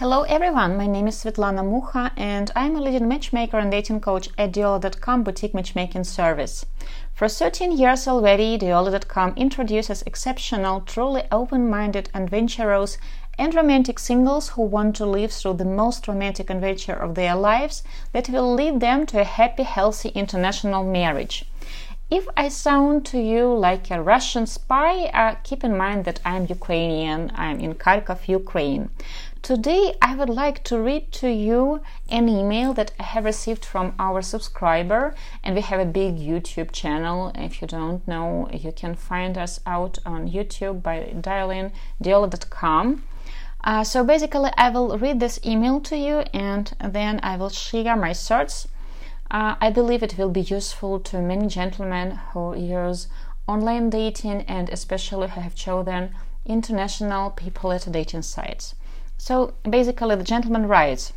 Hello everyone, my name is Svetlana Mukha and I'm a leading matchmaker and dating coach at Duola.com boutique matchmaking service. For 13 years already, Duola.com introduces exceptional, truly open-minded, adventurous and romantic singles who want to live through the most romantic adventure of their lives that will lead them to a happy, healthy international marriage. If I sound to you like a Russian spy, uh, keep in mind that I'm Ukrainian. I'm in Kharkov, Ukraine. Today, I would like to read to you an email that I have received from our subscriber, and we have a big YouTube channel. If you don't know, you can find us out on YouTube by dialing duola.com. Uh, so basically, I will read this email to you, and then I will share my thoughts. Uh, I believe it will be useful to many gentlemen who use online dating and especially who have chosen international people at dating sites. So basically, the gentleman writes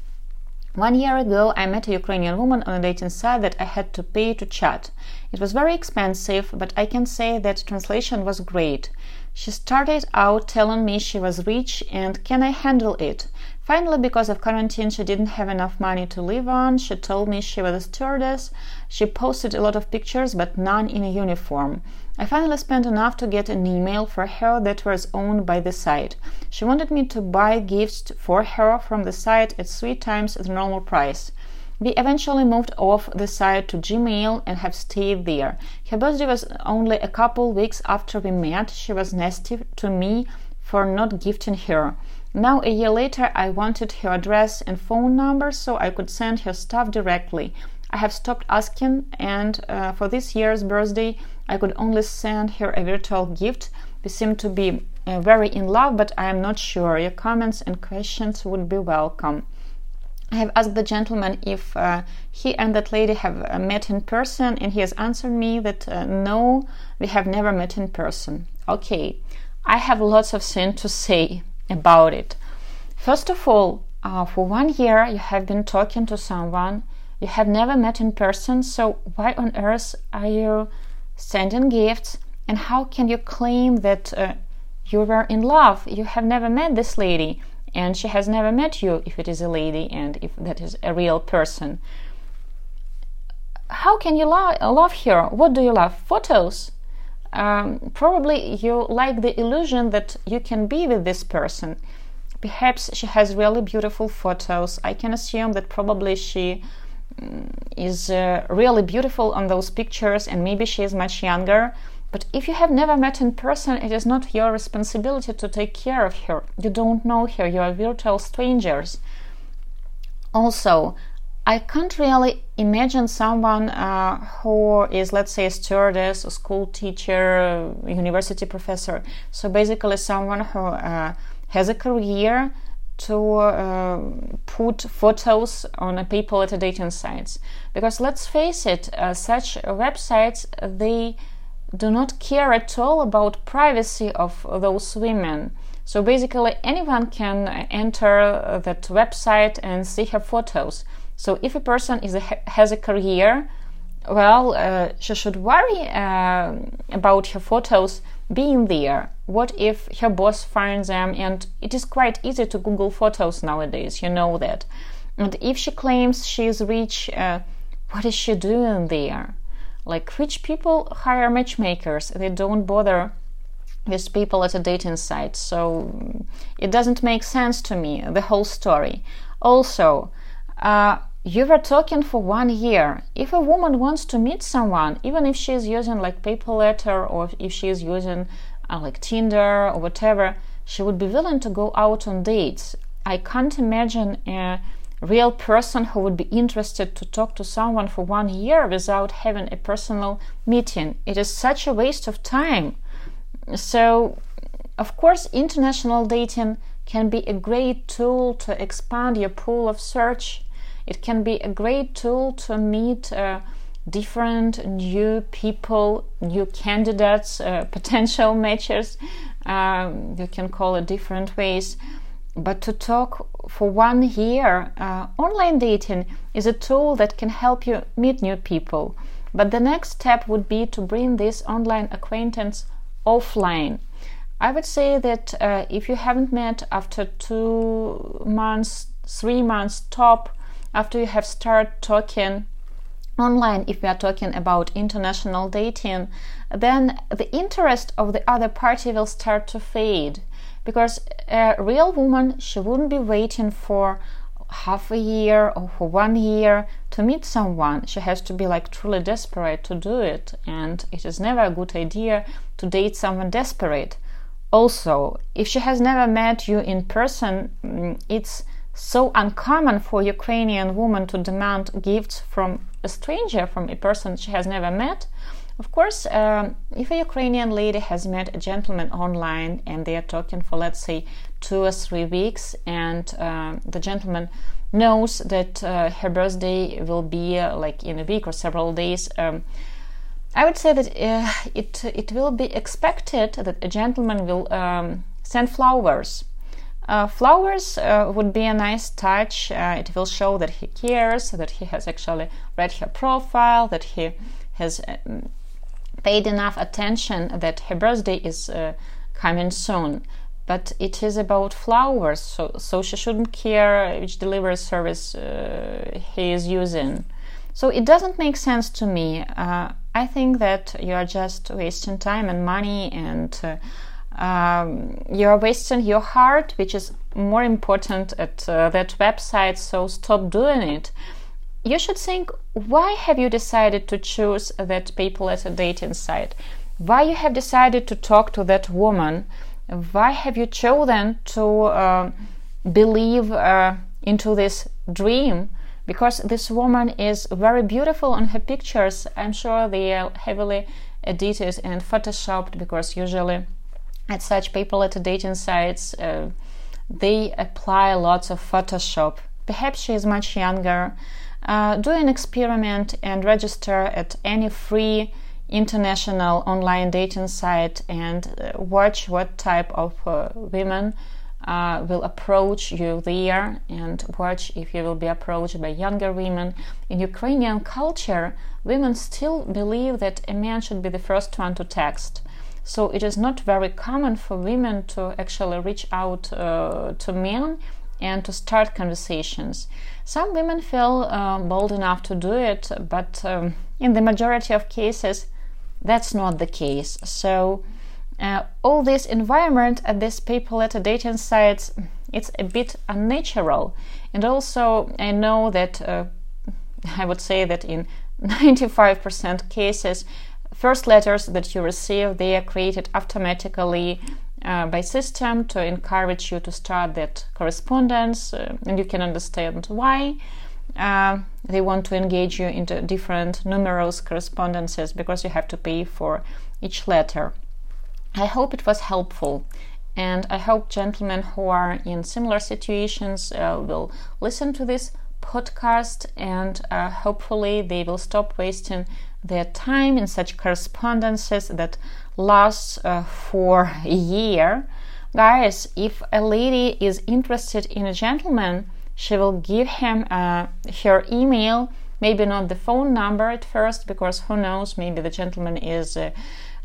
One year ago, I met a Ukrainian woman on a dating site that I had to pay to chat. It was very expensive, but I can say that translation was great. She started out telling me she was rich and can I handle it. Finally, because of quarantine, she didn't have enough money to live on. She told me she was a stewardess. She posted a lot of pictures, but none in a uniform. I finally spent enough to get an email for her that was owned by the site. She wanted me to buy gifts for her from the site at three times the normal price. We eventually moved off the site to Gmail and have stayed there. Her birthday was only a couple weeks after we met. She was nasty to me for not gifting her. Now, a year later, I wanted her address and phone number so I could send her stuff directly. I have stopped asking, and uh, for this year's birthday, I could only send her a virtual gift. We seem to be uh, very in love, but I am not sure. Your comments and questions would be welcome. I have asked the gentleman if uh, he and that lady have uh, met in person, and he has answered me that uh, no, we have never met in person. Okay, I have lots of things to say about it. First of all, uh, for one year you have been talking to someone you have never met in person, so why on earth are you sending gifts? And how can you claim that uh, you were in love? You have never met this lady, and she has never met you if it is a lady and if that is a real person. How can you lo- love her? What do you love? Photos? Um, probably you like the illusion that you can be with this person. Perhaps she has really beautiful photos. I can assume that probably she is uh, really beautiful on those pictures and maybe she is much younger but if you have never met in person it is not your responsibility to take care of her you don't know her you are virtual strangers also I can't really imagine someone uh, who is, let's say, a stewardess, a school teacher, a university professor. So basically, someone who uh, has a career to uh, put photos on people at a dating sites. Because let's face it uh, such websites they do not care at all about privacy of those women. So basically anyone can enter that website and see her photos so if a person is a, has a career well uh, she should worry uh, about her photos being there. What if her boss finds them? And it is quite easy to google photos nowadays you know that. And if she claims she is rich uh, what is she doing there? Like rich people hire matchmakers. They don't bother with people at a dating site. So it doesn't make sense to me the whole story. Also uh, you were talking for one year. If a woman wants to meet someone, even if she's using like paper letter or if she's using uh, like Tinder or whatever, she would be willing to go out on dates. I can't imagine a real person who would be interested to talk to someone for one year without having a personal meeting. It is such a waste of time. So, of course, international dating can be a great tool to expand your pool of search it can be a great tool to meet uh, different new people, new candidates, uh, potential matches. Um, you can call it different ways. But to talk for one year, uh, online dating is a tool that can help you meet new people. But the next step would be to bring this online acquaintance offline. I would say that uh, if you haven't met after two months, three months top, after you have started talking online, if we are talking about international dating, then the interest of the other party will start to fade because a real woman she wouldn't be waiting for half a year or for one year to meet someone. She has to be like truly desperate to do it, and it is never a good idea to date someone desperate. Also, if she has never met you in person, mm, it's so uncommon for Ukrainian woman to demand gifts from a stranger, from a person she has never met. Of course, um, if a Ukrainian lady has met a gentleman online and they are talking for, let's say, two or three weeks, and uh, the gentleman knows that uh, her birthday will be uh, like in a week or several days, um, I would say that uh, it it will be expected that a gentleman will um, send flowers. Uh, flowers uh, would be a nice touch. it will show that he cares, that he has actually read her profile, that he has um, paid enough attention that her birthday is uh, coming soon. But it is about flowers, so, so she shouldn't care which delivery service uh, he is using. So it doesn't make sense to me. Uh, I think that you are just wasting time and money, and uh, um, you are wasting your heart, which is more important at uh, that website. So stop doing it you should think why have you decided to choose that people as a dating site? Why you have decided to talk to that woman? Why have you chosen to uh, believe uh, into this dream? Because this woman is very beautiful on her pictures. I'm sure they are heavily edited and photoshopped because usually at such people at the dating sites uh, they apply lots of Photoshop. Perhaps she is much younger uh, do an experiment and register at any free international online dating site and uh, watch what type of uh, women uh, will approach you there and watch if you will be approached by younger women. In Ukrainian culture, women still believe that a man should be the first one to text. So it is not very common for women to actually reach out uh, to men and to start conversations. Some women feel uh, bold enough to do it, but um, in the majority of cases, that's not the case. So, uh, all this environment at these people at dating sites, it's a bit unnatural. And also, I know that uh, I would say that in 95% cases, first letters that you receive they are created automatically uh, by system to encourage you to start that correspondence uh, and you can understand why. Uh, they want to engage you into different numerous correspondences because you have to pay for each letter. I hope it was helpful and i hope gentlemen who are in similar situations uh, will listen to this podcast and uh, hopefully they will stop wasting their time in such correspondences that lasts uh, for a year. Guys, if a lady is interested in a gentleman, she will give him uh, her email, maybe not the phone number at first, because who knows, maybe the gentleman is a,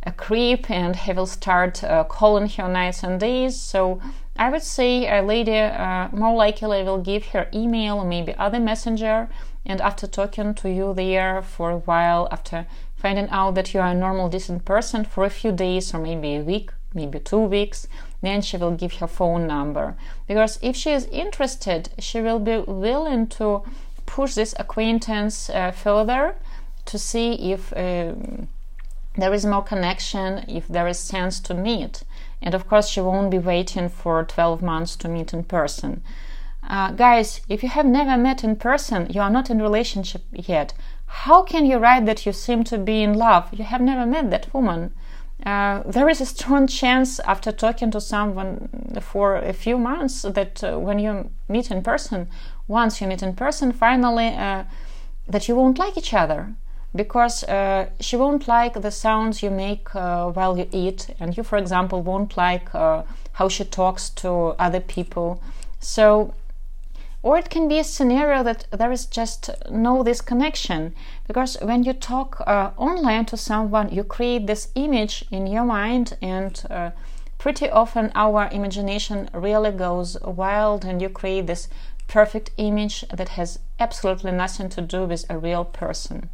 a creep and he will start uh, calling her nights and days. So I would say a lady uh, more likely will give her email maybe other messenger. And after talking to you there for a while, after finding out that you are a normal, decent person for a few days or maybe a week, maybe two weeks, then she will give her phone number. Because if she is interested, she will be willing to push this acquaintance uh, further to see if um, there is more connection, if there is sense to meet. And of course, she won't be waiting for 12 months to meet in person. Uh, guys, if you have never met in person, you are not in relationship yet. How can you write that you seem to be in love? You have never met that woman. Uh, there is a strong chance after talking to someone for a few months that uh, when you meet in person, once you meet in person, finally, uh, that you won't like each other because uh, she won't like the sounds you make uh, while you eat, and you, for example, won't like uh, how she talks to other people. So or it can be a scenario that there is just no this connection because when you talk uh, online to someone you create this image in your mind and uh, pretty often our imagination really goes wild and you create this perfect image that has absolutely nothing to do with a real person.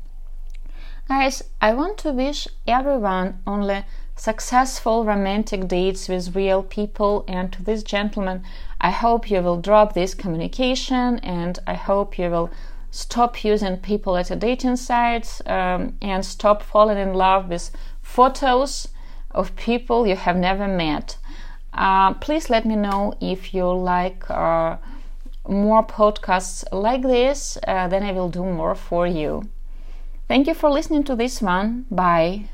Guys, I want to wish everyone only successful romantic dates with real people and to this gentleman I hope you will drop this communication and I hope you will stop using people at a dating sites um, and stop falling in love with photos of people you have never met. Uh, please let me know if you like uh, more podcasts like this, uh, then I will do more for you. Thank you for listening to this one. Bye.